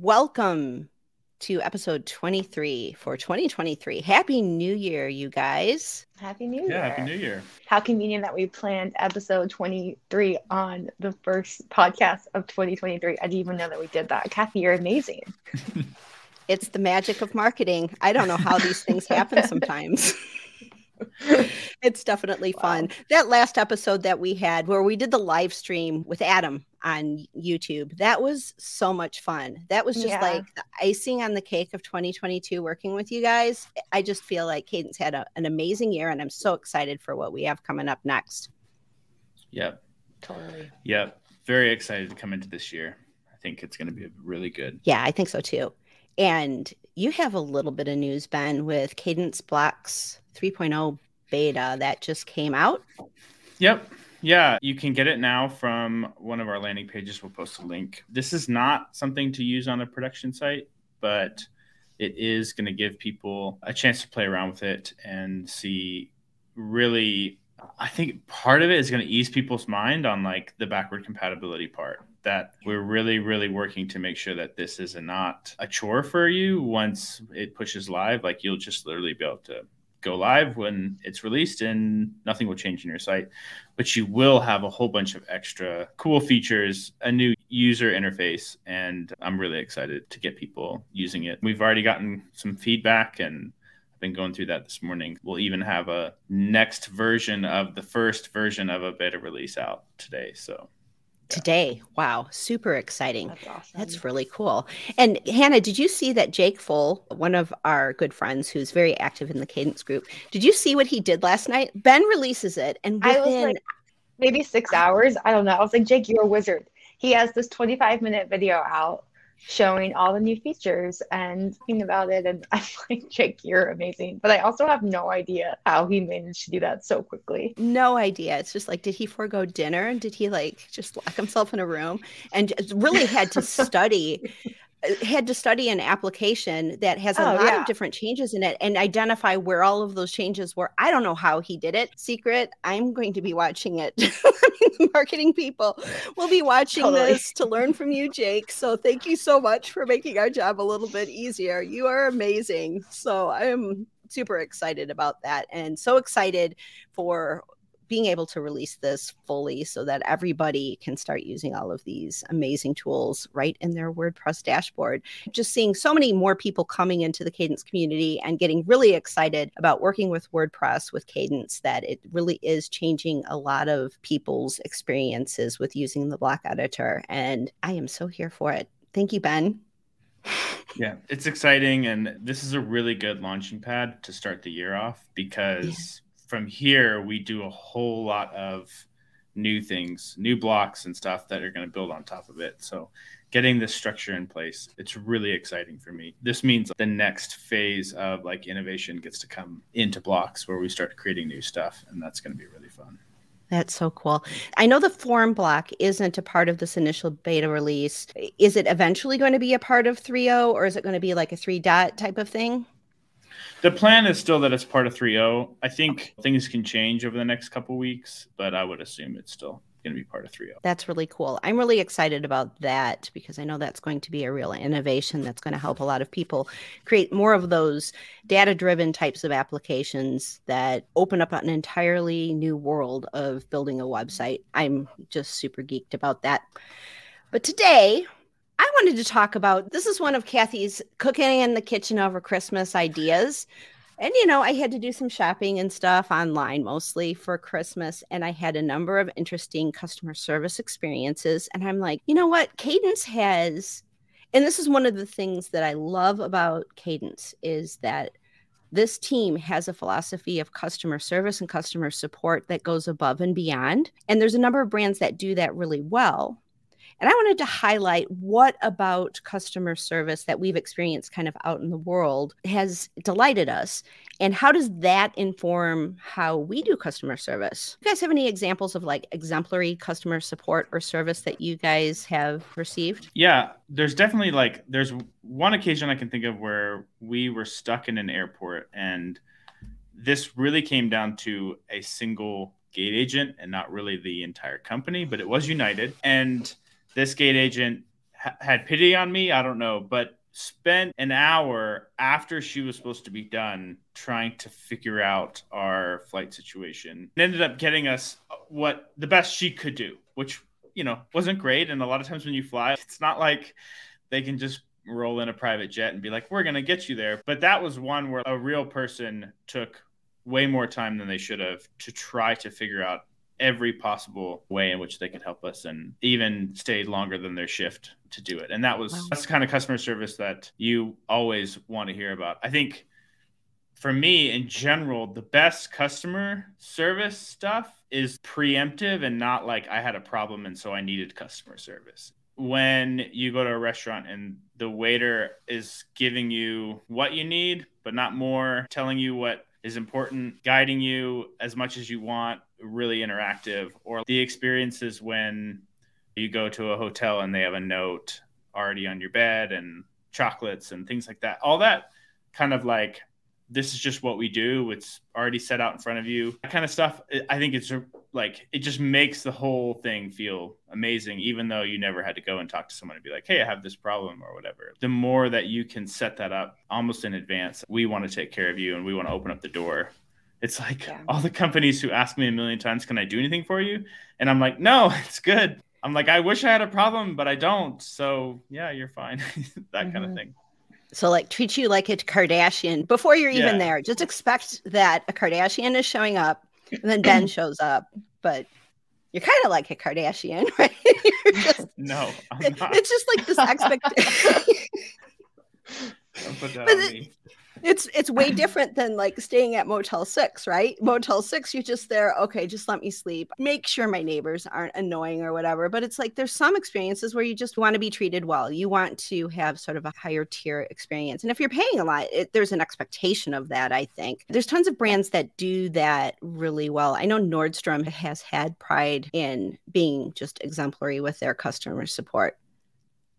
welcome to episode 23 for 2023. Happy New Year, you guys. Happy New Year. Yeah, Happy New Year. How convenient that we planned episode 23 on the first podcast of 2023. I didn't even know that we did that. Kathy, you're amazing. it's the magic of marketing. I don't know how these things happen sometimes. it's definitely fun. Wow. That last episode that we had where we did the live stream with Adam on YouTube, that was so much fun. That was just yeah. like the icing on the cake of 2022 working with you guys. I just feel like Kadence had a, an amazing year and I'm so excited for what we have coming up next. Yep. Totally. Yep. Very excited to come into this year. I think it's going to be really good. Yeah, I think so too. And you have a little bit of news, Ben, with Kadence Blocks 3.0 beta that just came out. Yep. Yeah, you can get it now from one of our landing pages. We'll post a link. This is not something to use on a production site, but it is going to give people a chance to play around with it and see really I think part of it is going to ease people's mind on like the backward compatibility part that we're really really working to make sure that this is not a chore for you once it pushes live like you'll just literally be able to go live when it's released and nothing will change in your site. But you will have a whole bunch of extra cool features a new user interface and i'm really excited to get people using it. We've already gotten some feedback and I've been going through that this morning. We'll even have a next version of the first version of a beta release out today so today. Wow, super exciting. That's awesome. That's really cool. And Hannah, did you see that Jake Full, one of our good friends who's very active in the Kadence group, did you see what he did last night? Ben releases it, and within I was like, maybe six hours. I don't know. I was like, Jake, you're a wizard. He has this 25 minute video out showing all the new features and thinking about it. And I'm like, Jake, you're amazing. But I also have no idea how he managed to do that so quickly. No idea. It's just like, did he forego dinner? Did he like just lock himself in a room and really had to study had to study an application that has a oh, lot yeah. of different changes in it and identify where all of those changes were. I don't know how he did it. Secret, I'm going to be watching it. Marketing people will be watching totally. this to learn from you, Jake. So thank you so much for making our job a little bit easier. You are amazing. So I'm super excited about that and so excited for being able to release this fully so that everybody can start using all of these amazing tools right in their WordPress dashboard. Just seeing so many more people coming into the Kadence community and getting really excited about working with WordPress with Kadence that it really is changing a lot of people's experiences with using the block editor. And I am so here for it. Thank you, Ben. Yeah, it's exciting. And this is a really good launching pad to start the year off because. Yeah from here we do a whole lot of new things, new blocks and stuff that are going to build on top of it. So getting this structure in place, it's really exciting for me. This means the next phase of like innovation gets to come into blocks where we start creating new stuff and that's going to be really fun. That's so cool. I know the form block isn't a part of this initial beta release. Is it eventually going to be a part of 3.0 or is it going to be like a 3 dot type of thing? The plan is still that it's part of 3.0. I think things can change over the next couple weeks, but I would assume it's still going to be part of 3.0. That's really cool. I'm really excited about that because I know that's going to be a real innovation that's going to help a lot of people create more of those data driven types of applications that open up an entirely new world of building a website. I'm just super geeked about that. But today, I wanted to talk about this is one of Kathy's cooking in the kitchen over Christmas ideas. And you know, I had to do some shopping and stuff online mostly for Christmas and I had a number of interesting customer service experiences and I'm like, you know what? Kadence has and this is one of the things that I love about Kadence is that this team has a philosophy of customer service and customer support that goes above and beyond. And there's a number of brands that do that really well. And I wanted to highlight what about customer service that we've experienced kind of out in the world has delighted us. And how does that inform how we do customer service? You guys have any examples of like exemplary customer support or service that you guys have received? Yeah, there's definitely like, there's one occasion I can think of where we were stuck in an airport and this really came down to a single gate agent and not really the entire company, but it was United. And this gate agent ha- had pity on me. I don't know, but spent an hour after she was supposed to be done trying to figure out our flight situation. It ended up getting us what the best she could do, which you know wasn't great. And a lot of times when you fly, it's not like they can just roll in a private jet and be like, "We're gonna get you there." But that was one where a real person took way more time than they should have to try to figure out every possible way in which they could help us and even stayed longer than their shift to do it. And that was wow. that's the kind of customer service that you always want to hear about. I think for me in general, the best customer service stuff is preemptive and not like I had a problem and so I needed customer service. When you go to a restaurant and the waiter is giving you what you need, but not more, telling you what is important, guiding you as much as you want, really interactive, or the experiences when you go to a hotel and they have a note already on your bed and chocolates and things like that. All that kind of like this is just what we do. It's already set out in front of you. That kind of stuff. I think it's like it just makes the whole thing feel amazing, even though you never had to go and talk to someone and be like, "Hey, I have this problem" or whatever. The more that you can set that up almost in advance, we want to take care of you and we want to open up the door. It's like yeah. all the companies who ask me a million times, "Can I do anything for you?" And I'm like, "No, it's good." I'm like, I wish I had a problem, but I don't. So yeah, you're fine. that mm-hmm. kind of thing. So, like, treat you like a Kardashian before you're even yeah. there. Just expect that a Kardashian is showing up, and then Ben shows up. But you're kind of like a Kardashian, right? just, no, it's just like this expectation. Don't put that on me it's it's way different than like staying at motel 6 right? Motel 6 you're just there okay just let me sleep. Make sure my neighbors aren't annoying or whatever. But it's like there's some experiences where you just want to be treated well. You want to have sort of a higher tier experience. And if you're paying a lot it, there's an expectation of that i think. There's tons of brands that do that really well. I know nordstrom has had pride in being just exemplary with their customer support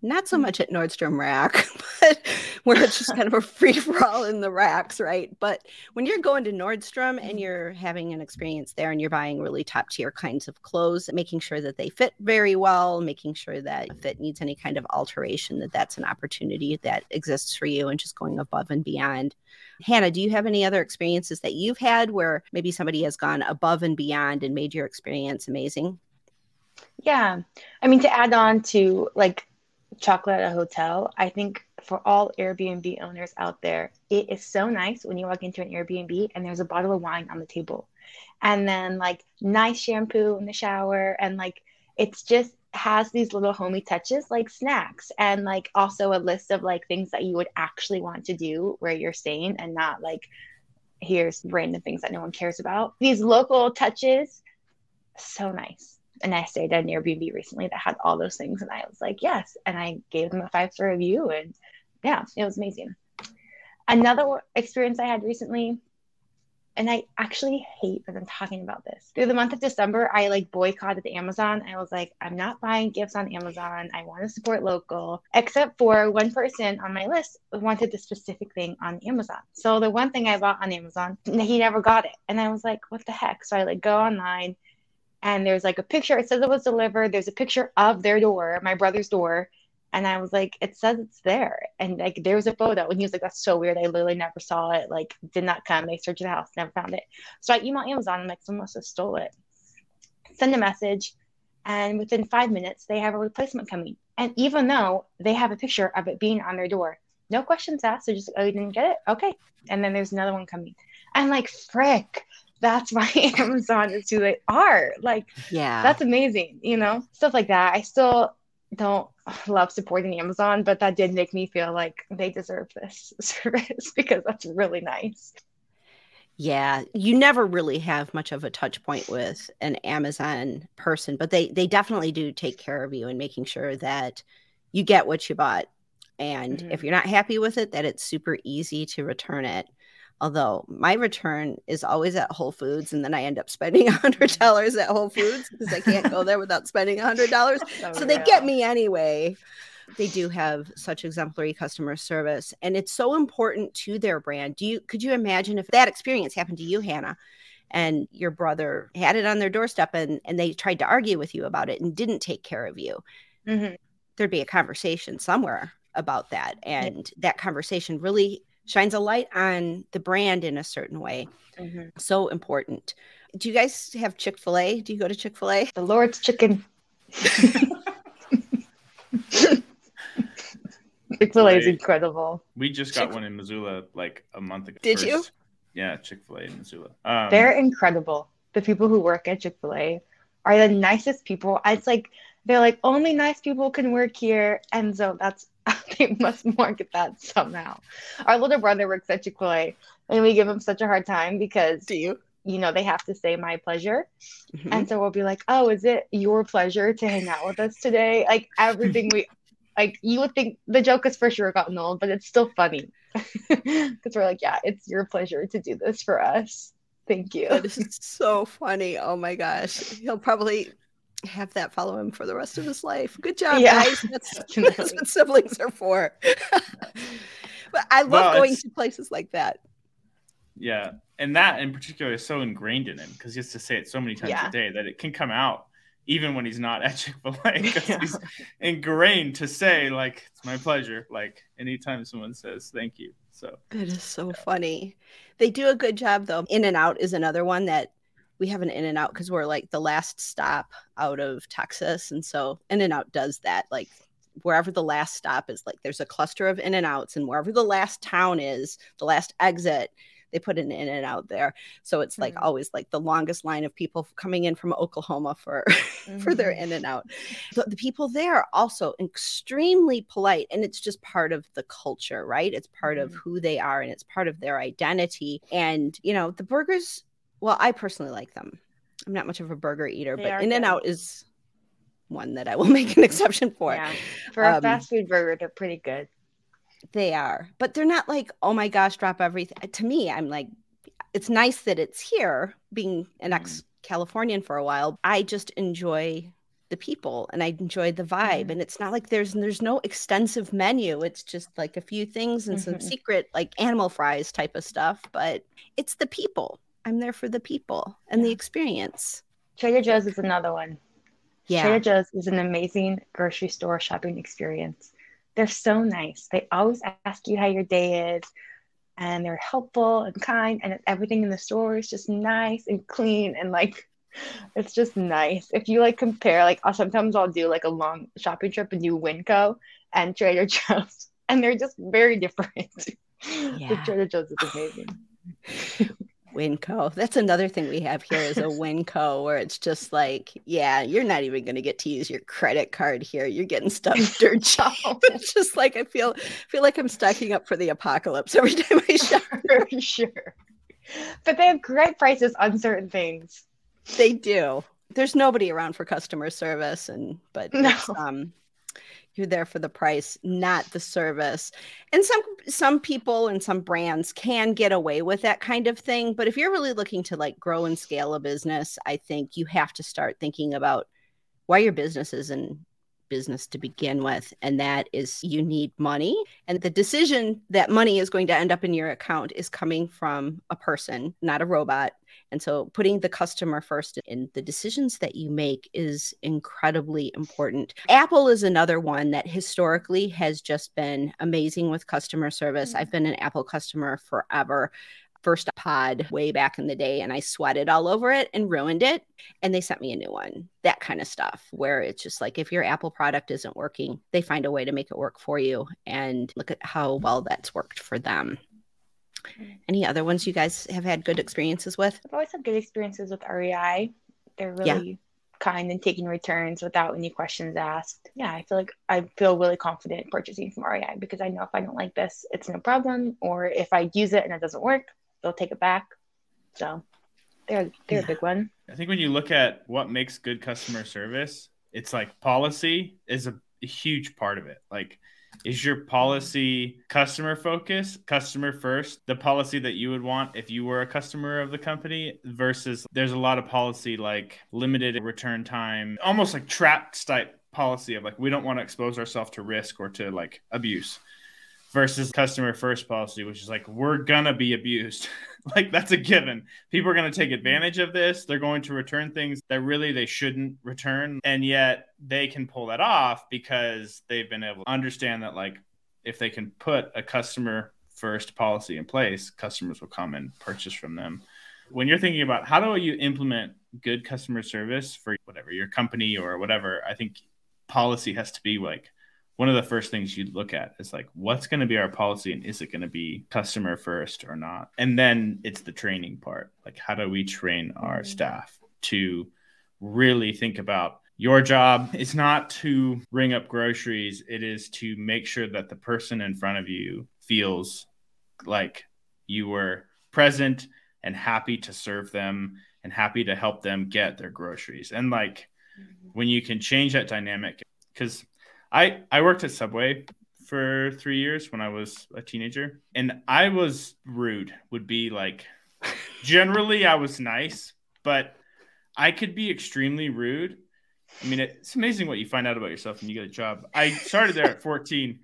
not so mm. much at Nordstrom Rack, but where it's just kind of a free for all in the racks, right? But when you're going to Nordstrom and mm-hmm. you're having an experience there and you're buying really top tier kinds of clothes, making sure that they fit very well, making sure that if it needs any kind of alteration, that that's an opportunity that exists for you and just going above and beyond. Hannah, do you have any other experiences that you've had where maybe somebody has gone above and beyond and made your experience amazing? Yeah. I mean, to add on to like chocolate at a hotel. I think for all Airbnb owners out there, it is so nice when you walk into an Airbnb and there's a bottle of wine on the table. And then like nice shampoo in the shower and like it's just has these little homey touches like snacks and like also a list of like things that you would actually want to do where you're staying and not like here's random things that no one cares about. These local touches so nice and I stayed at an Airbnb recently that had all those things, and I was like, yes, and I gave them a five star review, and yeah, it was amazing. Another experience I had recently, and I actually hate that I'm talking about this. Through the month of December, I like boycotted Amazon. I was like, I'm not buying gifts on Amazon. I want to support local, except for one person on my list wanted the specific thing on Amazon. So the one thing I bought on Amazon, he never got it, and I was like, what the heck? So I like go online and there's like a picture it says it was delivered there's a picture of their door my brother's door and i was like it says it's there and like there was a photo and he was like that's so weird i literally never saw it like did not come they searched the house never found it. So i emailed amazon i'm like someone must have stole it. Send a message and within five minutes they have a replacement coming and even though they have a picture of it being on their door no questions asked so just oh you didn't get it? Okay. And then there's another one coming and like frick that's why Amazon is who they are. Like, yeah, that's amazing, you know, stuff like that. I still don't love supporting Amazon, but that did make me feel like they deserve this service because that's really nice. Yeah, you never really have much of a touch point with an Amazon person, but they they definitely do take care of you and making sure that you get what you bought. And mm-hmm. if you're not happy with it, that it's super easy to return it. Although my return is always at Whole Foods, and then I end up spending a hundred dollars at Whole Foods because I can't go there without spending a hundred dollars. Oh, so they get me anyway. They do have such exemplary customer service, and it's so important to their brand. Do you could you imagine if that experience happened to you, Hannah, and your brother had it on their doorstep, and and they tried to argue with you about it and didn't take care of you? Mm-hmm there'd be a conversation somewhere about that. And that conversation really shines a light on the brand in a certain way. Mm-hmm. So important. Do you guys have Chick fil A? Do you go to Chick fil A? The Lord's chicken. Chick fil A is incredible. We just got Chick- one in Missoula like a month ago. Did First, you? Yeah, Chick fil A in Missoula. Um, They're incredible. The people who work at Chick fil A are the nicest people. It's like, they're like, only nice people can work here. And so that's, they must market that somehow. Our little brother works at Chick fil A and we give him such a hard time because. Do you? you know, they have to say my pleasure. Mm-hmm. And so we'll be like, oh, is it your pleasure to hang out with us today? Like everything we, like you would think the joke has for sure gotten old, but it's still funny because we're like, yeah, it's your pleasure to do this for us. Thank you. That is so funny. Oh my gosh. He'll probably have that follow him for the rest of his life. Good job, yeah. guys. That's, that's what siblings are for. but I love well, going to places like that. Yeah. And that in particular is so ingrained in him because he has to say it so many times yeah. a day that it can come out even when he's not at Chick-fil-A because yeah. he's ingrained to say like it's my pleasure like anytime someone says thank you. So it is so yeah. funny. They do a good job though. In and Out is another one that we have an In and Out because we're like the last stop out of Texas, and so In and Out does that. Like wherever the last stop is, like there's a cluster of In and Outs, and wherever the last town is, the last exit, they put an in and out there so it's like mm-hmm. always like the longest line of people coming in from oklahoma for mm-hmm. for their mm-hmm. in and out but the people there are also extremely polite and it's just part of the culture right it's part mm-hmm. of who they are and it's part of their identity and you know the burgers well i personally like them i'm not much of a burger eater they but in and out is one that I will make an exception for. Yeah. For a um, fast food burger, they're pretty good. They are, but they're not like, oh my gosh, drop everything. To me, I'm like, it's nice that it's here, being an ex mm. Californian for a while. I just enjoy the people and I enjoy the vibe. Mm-hmm. And it's not like there's there's no extensive menu. It's just like a few things and mm-hmm. some secret like animal fries type of stuff. But it's the people. I'm there for the people and the experience. Trader Joe's is another one. Yeah. Trader Joe's is an amazing grocery store shopping experience they're so nice. They always ask you how your day is, and they're helpful and kind, and everything in the store is just nice and clean and like it's just nice. If you like compare, like uh, sometimes I'll do like a long shopping trip and do Winco and Trader Joe's, and they're just very different. Yeah. Trader Joe's is amazing. Winco. That's another thing we have here is a Winco where it's just like, yeah, you're not even going to get to use your credit card here. You're getting stuff dirt cheap. it's just like I feel feel like I'm stacking up for the apocalypse every time I shop. For sure. But they have great prices on certain things. They do. There's nobody around for customer service and but no. um you're there for the price not the service. And some some people and some brands can get away with that kind of thing but if you're really looking to like grow and scale a business i think you have to start thinking about why your business is in business to begin with and that is you need money and the decision that money is going to end up in your account is coming from a person not a robot and so putting the customer first in the decisions that you make is incredibly important. Apple is another one that historically has just been amazing with customer service. Mm-hmm. I've been an Apple customer forever first pod way back in the day and I sweated all over it and ruined it. And they sent me a new one. That kind of stuff, where it's just like if your Apple product isn't working, they find a way to make it work for you. And look at how well that's worked for them. Any other ones you guys have had good experiences with? I've always had good experiences with REI. They're really yeah. kind and taking returns without any questions asked. Yeah, I feel like I feel really confident purchasing from REI because I know if I don't like this, it's no problem. Or if I use it and it doesn't work, they'll take it back. So they're they're yeah. a big one. I think when you look at what makes good customer service, it's like policy is a, a huge part of it. Like is your policy customer focus, customer first, the policy that you would want if you were a customer of the company versus there's a lot of policy like limited return time, almost like trapped type policy of like we don't want to expose ourselves to risk or to like abuse versus customer first policy, which is like, we're gonna be abused. like that's a given. People are gonna take advantage of this. They're going to return things that really they shouldn't return. And yet they can pull that off because they've been able to understand that like if they can put a customer first policy in place, customers will come and purchase from them. When you're thinking about how do you implement good customer service for whatever your company or whatever, I think policy has to be like one of the first things you look at is like what's going to be our policy and is it going to be customer first or not and then it's the training part like how do we train our mm-hmm. staff to really think about your job is not to ring up groceries it is to make sure that the person in front of you feels like you were present and happy to serve them and happy to help them get their groceries and like mm-hmm. when you can change that dynamic because I I worked at Subway for three years when I was a teenager, and I was rude. Would be like, generally I was nice, but I could be extremely rude. I mean, it's amazing what you find out about yourself when you get a job. I started there at 14,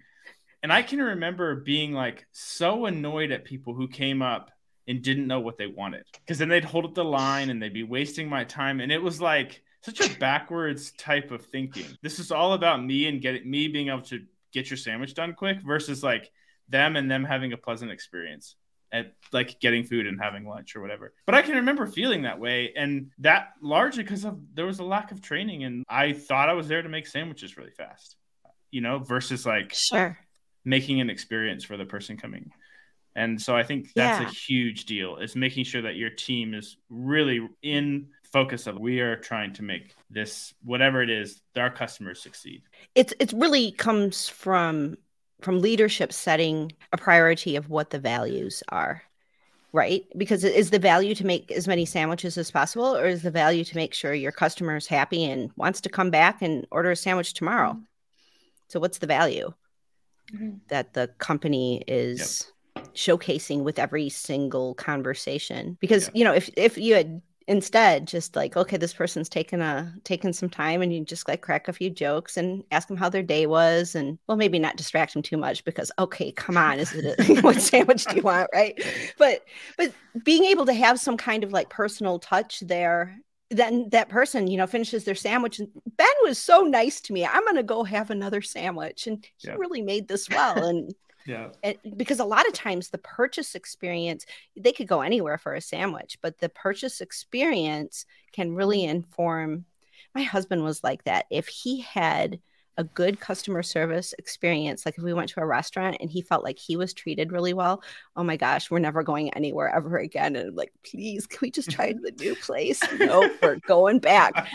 and I can remember being like so annoyed at people who came up and didn't know what they wanted because then they'd hold up the line and they'd be wasting my time, and it was like such a backwards type of thinking. This is all about me and getting me being able to get your sandwich done quick versus like them and them having a pleasant experience at like getting food and having lunch or whatever. But I can remember feeling that way and that largely because of there was a lack of training and I thought I was there to make sandwiches really fast. You know, versus like sure making an experience for the person coming. And so I think that's yeah. a huge deal is making sure that your team is really in focus of we are trying to make this whatever it is that our customers succeed it's it really comes from from leadership setting a priority of what the values are right because is the value to make as many sandwiches as possible or is the value to make sure your customer is happy and wants to come back and order a sandwich tomorrow mm-hmm. so what's the value mm-hmm. that the company is yep. showcasing with every single conversation because you know if if you had instead just like okay this person's taken a taken some time and you just like crack a few jokes and ask them how their day was and well maybe not distract them too much because okay come on is it a, what sandwich do you want? Right? But but being able to have some kind of like personal touch there then that person you know finishes their sandwich and ben was so nice to me. I'm going to go have another sandwich and he yeah. really made this well and yeah. And because a lot of times the purchase experience, they could go anywhere for a sandwich, but the purchase experience can really inform. My husband was like that. If he had a good customer service experience. Like if we went to a restaurant and he felt like he was treated really well, oh my gosh, we're never going anywhere ever again. And I'm like, please, can we just try the new place? nope, we're going back.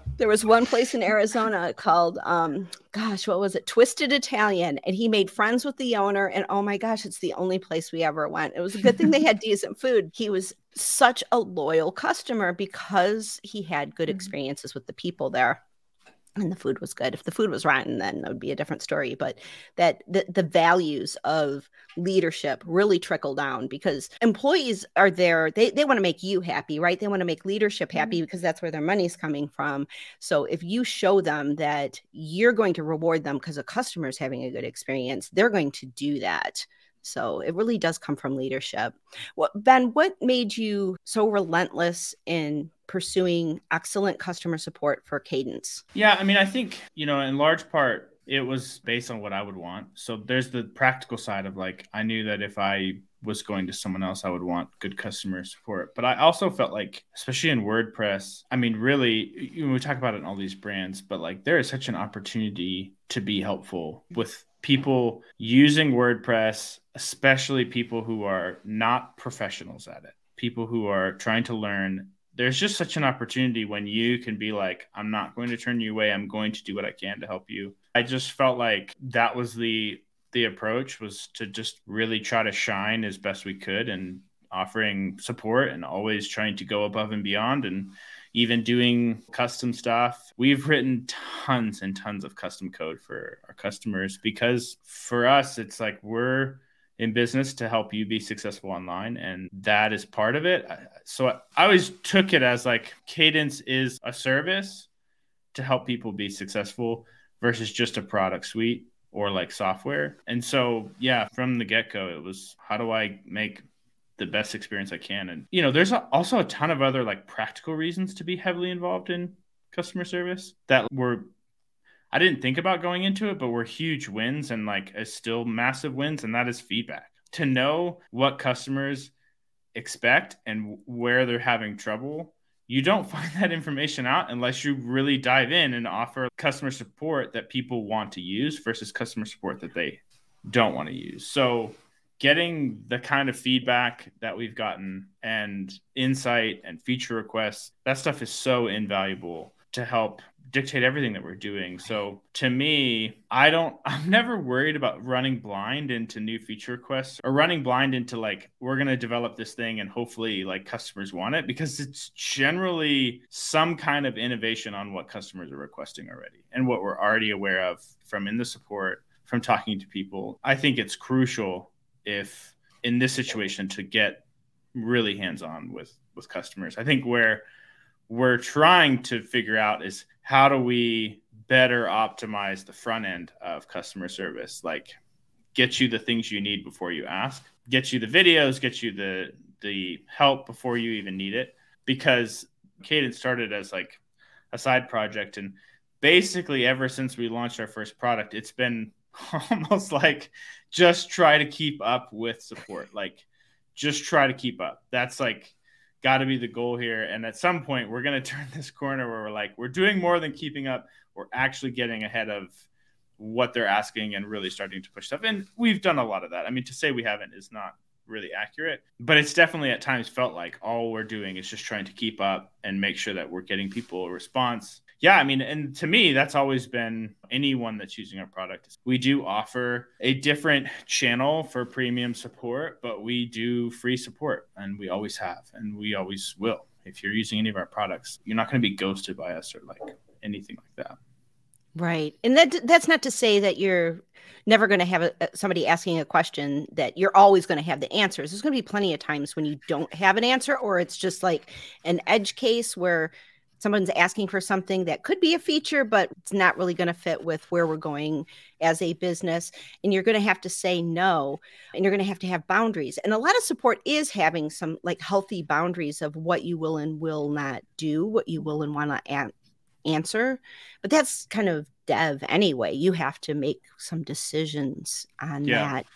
There was one place in Arizona called, um, gosh, what was it? Twisted Italian. And he made friends with the owner. And oh my gosh, it's the only place we ever went. It was a good thing they had decent food. He was such a loyal customer because he had good mm-hmm. experiences with the people there and the food was good. If the food was rotten, then that would be a different story. But that the, the values of leadership really trickle down because employees are there, they, they want to make you happy, right? They want to make leadership happy mm-hmm. because that's where their money's coming from. So if you show them that you're going to reward them because a customer is having a good experience, they're going to do that. So it really does come from leadership. What Ben, what made you so relentless in pursuing excellent customer support for Kadence? Yeah, I mean, I think, you know, in large part it was based on what I would want. So there's the practical side of like I knew that if I was going to someone else, I would want good customer support. But I also felt like, especially in WordPress, I mean, really, we talk about it in all these brands, but like there is such an opportunity to be helpful with people using WordPress, especially people who are not professionals at it, people who are trying to learn. There's just such an opportunity when you can be like, I'm not going to turn you away. I'm going to do what I can to help you. I just felt like that was the the approach was to just really try to shine as best we could and offering support and always trying to go above and beyond and even doing custom stuff. We've written tons and tons of custom code for our customers because for us, it's like we're in business to help you be successful online and that is part of it. So I always took it as like Kadence is a service to help people be successful versus just a product suite or like software. And so, yeah, from the get go, it was how do I make the best experience I can? And, you know, there's also a ton of other like practical reasons to be heavily involved in customer service that were, I didn't think about going into it, but were huge wins and like still massive wins. And that is feedback to know what customers expect and where they're having trouble you don't find that information out unless you really dive in and offer customer support that people want to use versus customer support that they don't want to use. So, getting the kind of feedback that we've gotten and insight and feature requests, that stuff is so invaluable to help dictate everything that we're doing. So to me, I don't I'm never worried about running blind into new feature requests or running blind into like we're going to develop this thing and hopefully like customers want it because it's generally some kind of innovation on what customers are requesting already and what we're already aware of from in the support from talking to people. I think it's crucial if in this situation to get really hands on with with customers. I think where we're trying to figure out is how do we better optimize the front end of customer service like get you the things you need before you ask get you the videos get you the the help before you even need it because Kadence started as like a side project and basically ever since we launched our first product it's been almost like just try to keep up with support like just try to keep up that's like got to be the goal here. And at some point, we're going to turn this corner where we're like, we're doing more than keeping up. We're actually getting ahead of what they're asking and really starting to push stuff. And we've done a lot of that. I mean, to say we haven't is not really accurate, but it's definitely at times felt like all we're doing is just trying to keep up and make sure that we're getting people a response yeah, I mean, and to me, that's always been anyone that's using our product. We do offer a different channel for premium support, but we do free support and we always have and we always will. If you're using any of our products, you're not going to be ghosted by us or like anything like that. Right. And that that's not to say that you're never going to have a, somebody asking a question that you're always going to have the answers. There's going to be plenty of times when you don't have an answer or it's just like an edge case where someone's asking for something that could be a feature but it's not really going to fit with where we're going as a business and you're going to have to say no and you're going to have to have boundaries and a lot of support is having some like healthy boundaries of what you will and will not do what you will and want to a- answer but that's kind of dev anyway you have to make some decisions on yeah. that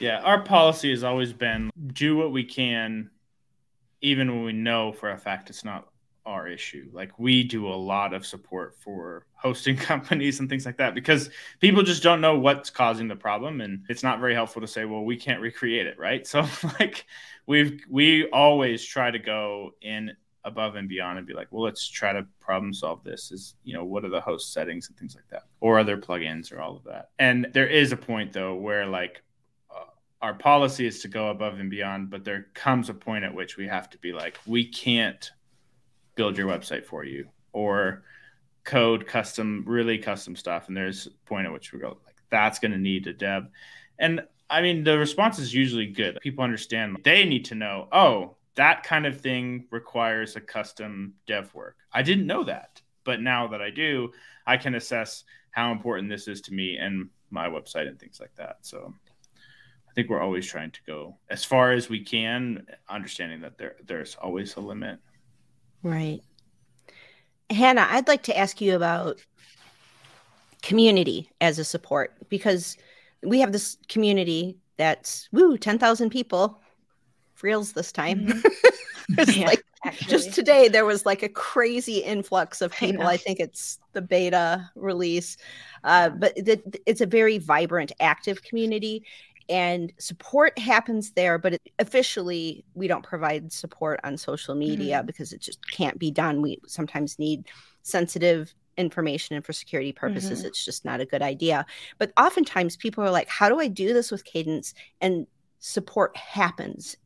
yeah our policy has always been do what we can even when we know for a fact it's not our issue. Like we do a lot of support for hosting companies and things like that because people just don't know what's causing the problem and it's not very helpful to say, well, we can't recreate it, right? So like we've we always try to go in above and beyond and be like, well, let's try to problem solve this. Is you know, what are the host settings and things like that, or other plugins or all of that. And there is a point though where like uh, our policy is to go above and beyond, but there comes a point at which we have to be like, we can't build your website for you or code custom, really custom stuff. And there's a point at which we go like that's going to need a dev. And I mean, the response is usually good. People understand they need to know, oh, that kind of thing requires a custom dev work. I didn't know that, but now that I do, I can assess how important this is to me and my website and things like that. So I think we're always trying to go as far as we can, understanding that there there's always a limit. Right. Hannah, I'd like to ask you about community as a support because we have this community that's woo 10,000 people reels this time. Mm-hmm. yeah, like just today there was like a crazy influx of people. I, I think it's the beta release. Uh, but the, it's a very vibrant, active community and support happens there but it, officially we don't provide support on social media mm-hmm. because it just can't be done we sometimes need sensitive information and for security purposes mm-hmm. it's just not a good idea but oftentimes people are like how do i do this with Kadence and support happens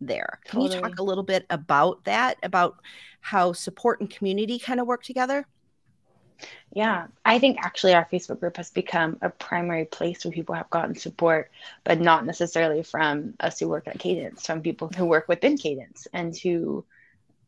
there can totally. you talk a little bit about that about how support and community kind of work together yeah, I think actually our Facebook group has become a primary place where people have gotten support, but not necessarily from us who work at Kadence, from people who work within Kadence and who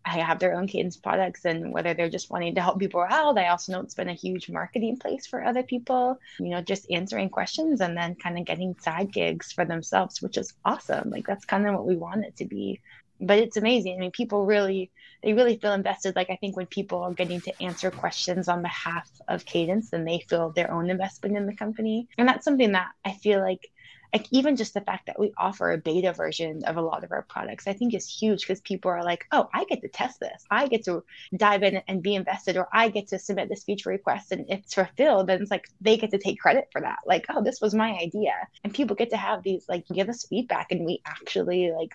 have their own Kadence products and whether they're just wanting to help people out. I also know it's been a huge marketing place for other people, you know, just answering questions and then kind of getting side gigs for themselves, which is awesome. Like that's kind of what we want it to be. But it's amazing. I mean, people really, they really feel invested. Like I think when people are getting to answer questions on behalf of Kadence, then they feel their own investment in the company. And that's something that I feel like like even just the fact that we offer a beta version of a lot of our products i think is huge because people are like oh i get to test this i get to dive in and be invested or i get to submit this feature request and it's fulfilled then it's like they get to take credit for that like oh this was my idea and people get to have these like give us feedback and we actually like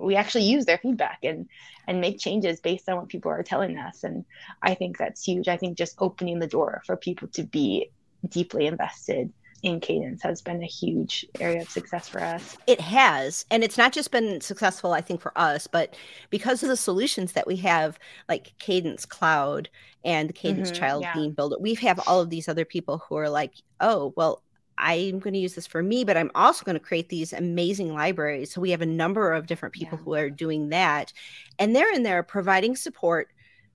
we actually use their feedback and and make changes based on what people are telling us. And i think that's huge. I think just opening the door for people to be deeply invested in Kadence has been a huge area of success for us. It has. And it's not just been successful i think for us but because of the solutions that we have like Kadence cloud and Kadence mm-hmm, child yeah. theme builder we have all of these other people who are like oh well I'm going to use this for me, but I'm also going to create these amazing libraries. So we have a number of different people yeah. who are doing that. And they're in there providing support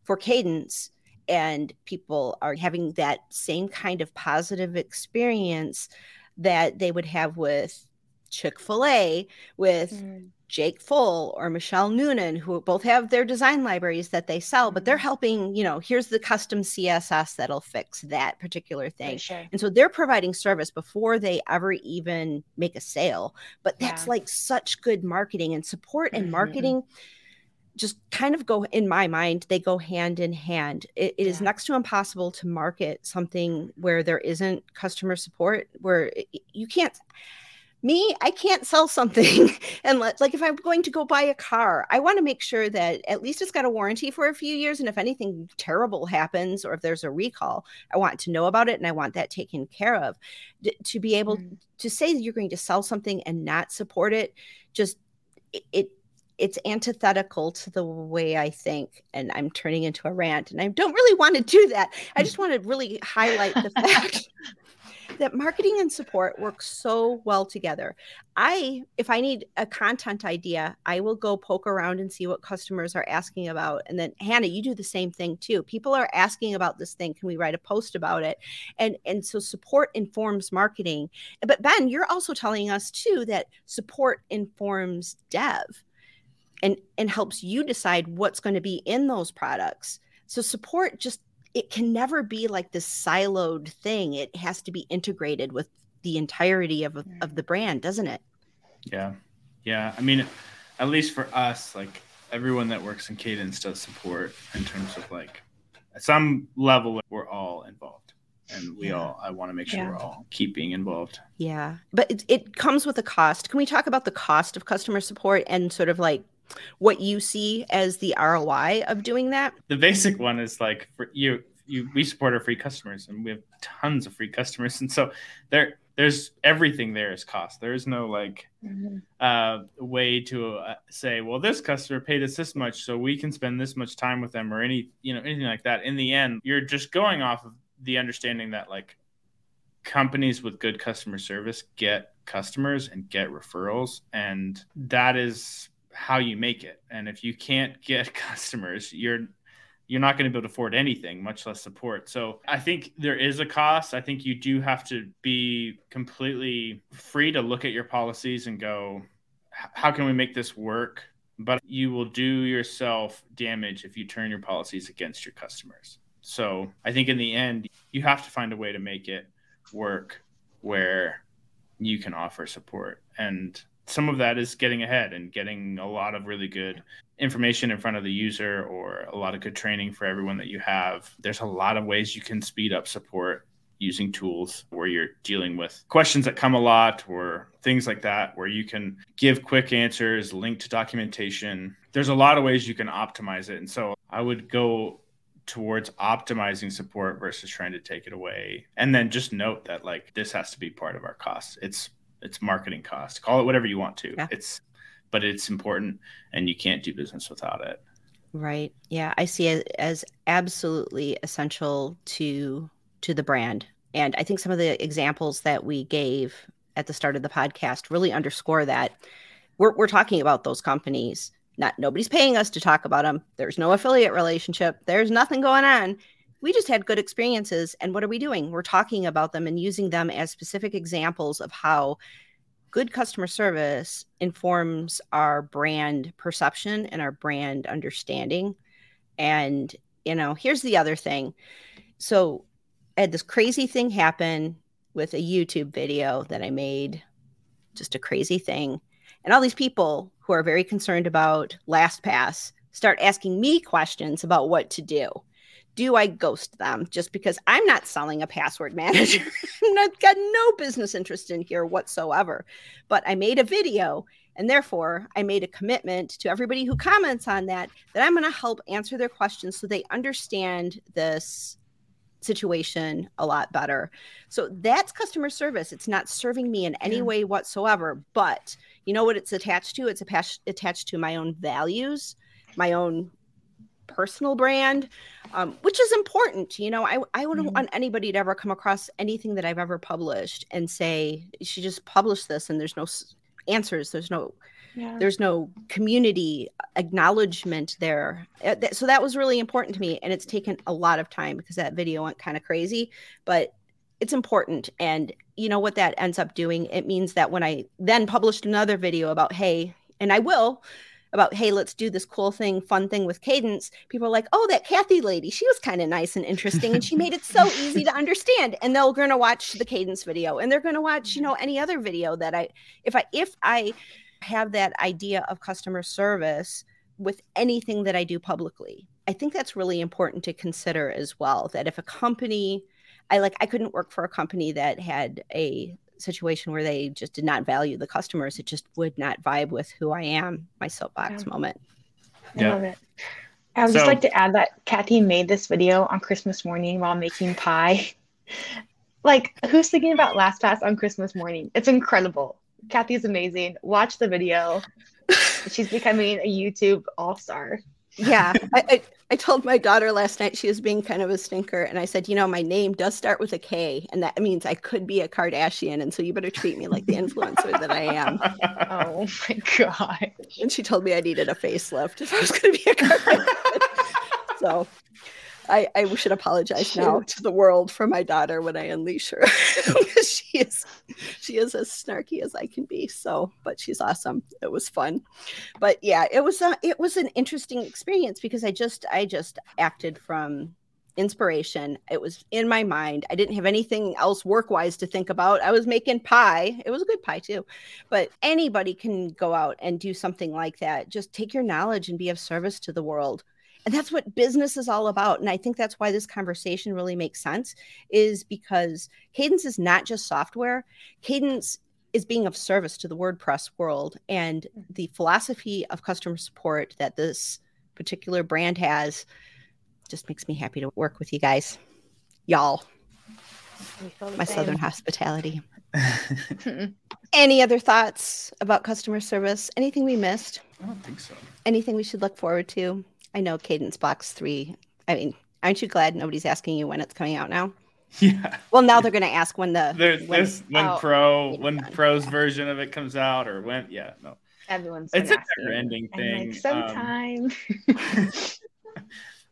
for Kadence and people are having that same kind of positive experience that they would have with Chick-fil-A with mm. Jake Full or Michelle Noonan, who both have their design libraries that they sell, but they're mm-hmm. helping, you know, here's the custom CSS that'll fix that particular thing. Sure. And so they're providing service before they ever even make a sale. But that's yeah. like such good marketing and support and mm-hmm. marketing just kind of go in my mind they go hand in hand it, it yeah. is next to impossible to market something where there isn't customer support where you can't me i can't sell something and let, like if i'm going to go buy a car i want to make sure that at least it's got a warranty for a few years and if anything terrible happens or if there's a recall i want to know about it and i want that taken care of D- to be able mm. to say that you're going to sell something and not support it just it, it it's antithetical to the way I think, and I'm turning into a rant, and I don't really want to do that. I just want to really highlight the fact that marketing and support work so well together. I, if I need a content idea, I will go poke around and see what customers are asking about. And then Hannah, you do the same thing too. People are asking about this thing. Can we write a post about it? And and so support informs marketing. But Ben, you're also telling us too that support informs dev and and helps you decide what's going to be in those products so support just it can never be like this siloed thing. It has to be integrated with the entirety of, of mm. the brand doesn't it? Yeah. Yeah i mean at least for us like everyone that works in Kadence does support in terms of like at some level we're all involved. And we yeah. all i want to make sure yeah. we're all keeping involved. Yeah but it, it comes with a cost. Can we talk about the cost of customer support and sort of like what you see as the ROI of doing that? The basic one is like for you you we support our free customers and we have tons of free customers and so there there's everything there is cost there is no like mm-hmm. uh, way to uh, say well this customer paid us this much so we can spend this much time with them or any you know anything like that in the end you're just going off of the understanding that like companies with good customer service get customers and get referrals and that is how you make it. And if you can't get customers, you're you're not going to be able to afford anything, much less support. So I think there is a cost. I think you do have to be completely free to look at your policies and go, how can we make this work? But you will do yourself damage if you turn your policies against your customers. So I think in the end, you have to find a way to make it work where you can offer support. And some of that is getting ahead and getting a lot of really good information in front of the user or a lot of good training for everyone that you have. There's a lot of ways you can speed up support using tools where you're dealing with questions that come a lot or things like that where you can give quick answers, link to documentation. There's a lot of ways you can optimize it. And so I would go towards optimizing support versus trying to take it away. And then just note that like this has to be part of our costs. It's it's marketing cost. Call it whatever you want to. Yeah. It's but it's important and you can't do business without it. Right. Yeah, I see it as absolutely essential to to the brand. And I think some of the examples that we gave at the start of the podcast really underscore that. We're we're talking about those companies Not nobody's paying us to talk about them. There's no affiliate relationship. There's nothing going on. We just had good experiences. And what are we doing? We're talking about them and using them as specific examples of how good customer service informs our brand perception and our brand understanding. And, you know, here's the other thing. So I had this crazy thing happen with a YouTube video that I made, just a crazy thing. And all these people who are very concerned about LastPass start asking me questions about what to do. Do I ghost them just because I'm not selling a password manager? I've got no business interest in here whatsoever. But I made a video and therefore I made a commitment to everybody who comments on that that I'm going to help answer their questions so they understand this situation a lot better. So that's customer service. It's not serving me in any yeah. way whatsoever, but you know what it's attached to? It's attached to my own values, my own personal brand, um, which is important. You know, I, I wouldn't mm-hmm. want anybody to ever come across anything that I've ever published and say, she just published this and there's no answers, there's no yeah. there's no community acknowledgement there uh, so that was really important to me and it's taken a lot of time because that video went kind of crazy but it's important and you know what that ends up doing it means that when i then published another video about hey and i will about hey let's do this cool thing fun thing with Kadence people are like oh that kathy lady she was kind of nice and interesting and she made it so easy to understand and they're going to watch the Kadence video and they're going to watch you know any other video that i if i if i have that idea of customer service with anything that I do publicly. I think that's really important to consider as well. That if a company, I like, I couldn't work for a company that had a situation where they just did not value the customers. It just would not vibe with who I am, my soapbox yeah. moment. I yeah. love it. I would so, just like to add that Kathy made this video on Christmas morning while making pie. like, who's thinking about LastPass on Christmas morning? It's incredible. Kathy's amazing. Watch the video. She's becoming a YouTube all star. Yeah. I, I, I, told my daughter last night she was being kind of a stinker. And I said, you know, my name does start with a K, and that means I could be a Kardashian. And so you better treat me like the influencer that I am. Oh my God. And she told me I needed a facelift if I was going to be a Kardashian. so I, I should apologize now to the world for my daughter when I unleash her. she is she is as snarky as I can be. So, but she's awesome. It was fun. But yeah, it was a, it was an interesting experience because I just I just acted from inspiration. It was in my mind. I didn't have anything else work wise to think about. I was making pie. It was a good pie too. But anybody can go out and do something like that. Just take your knowledge and be of service to the world and that's what business is all about and i think that's why this conversation really makes sense is because Kadence is not just software. Kadence is being of service to the wordpress world and mm. the philosophy of customer support that this particular brand has just makes me happy to work with you guys. Y'all. My same. southern hospitality. Any other thoughts about customer service? Anything we missed? I don't think so. Anything we should look forward to I know Kadence Blocks 3. I mean, aren't you glad nobody's asking you when it's coming out now? Yeah. Well, now they're going to ask when the there's when, this when oh, Pro when done. Pro's version of it comes out or when yeah no everyone's it's a never ending thing. Like, sometime um,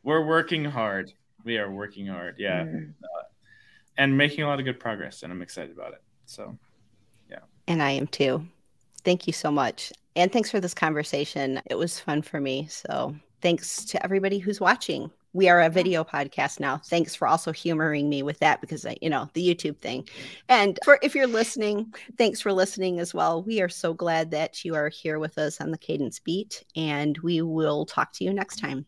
we're working hard. We are working hard. Yeah, mm. uh, and making a lot of good progress, and I'm excited about it. So, yeah. And I am too. Thank you so much, and thanks for this conversation. It was fun for me. So thanks to everybody who's watching. We are a video podcast now. Thanks for also humoring me with that because I, you know, the YouTube thing. And for if you're listening, thanks for listening as well. We are so glad that you are here with us on the Kadence Beat, and we will talk to you next time.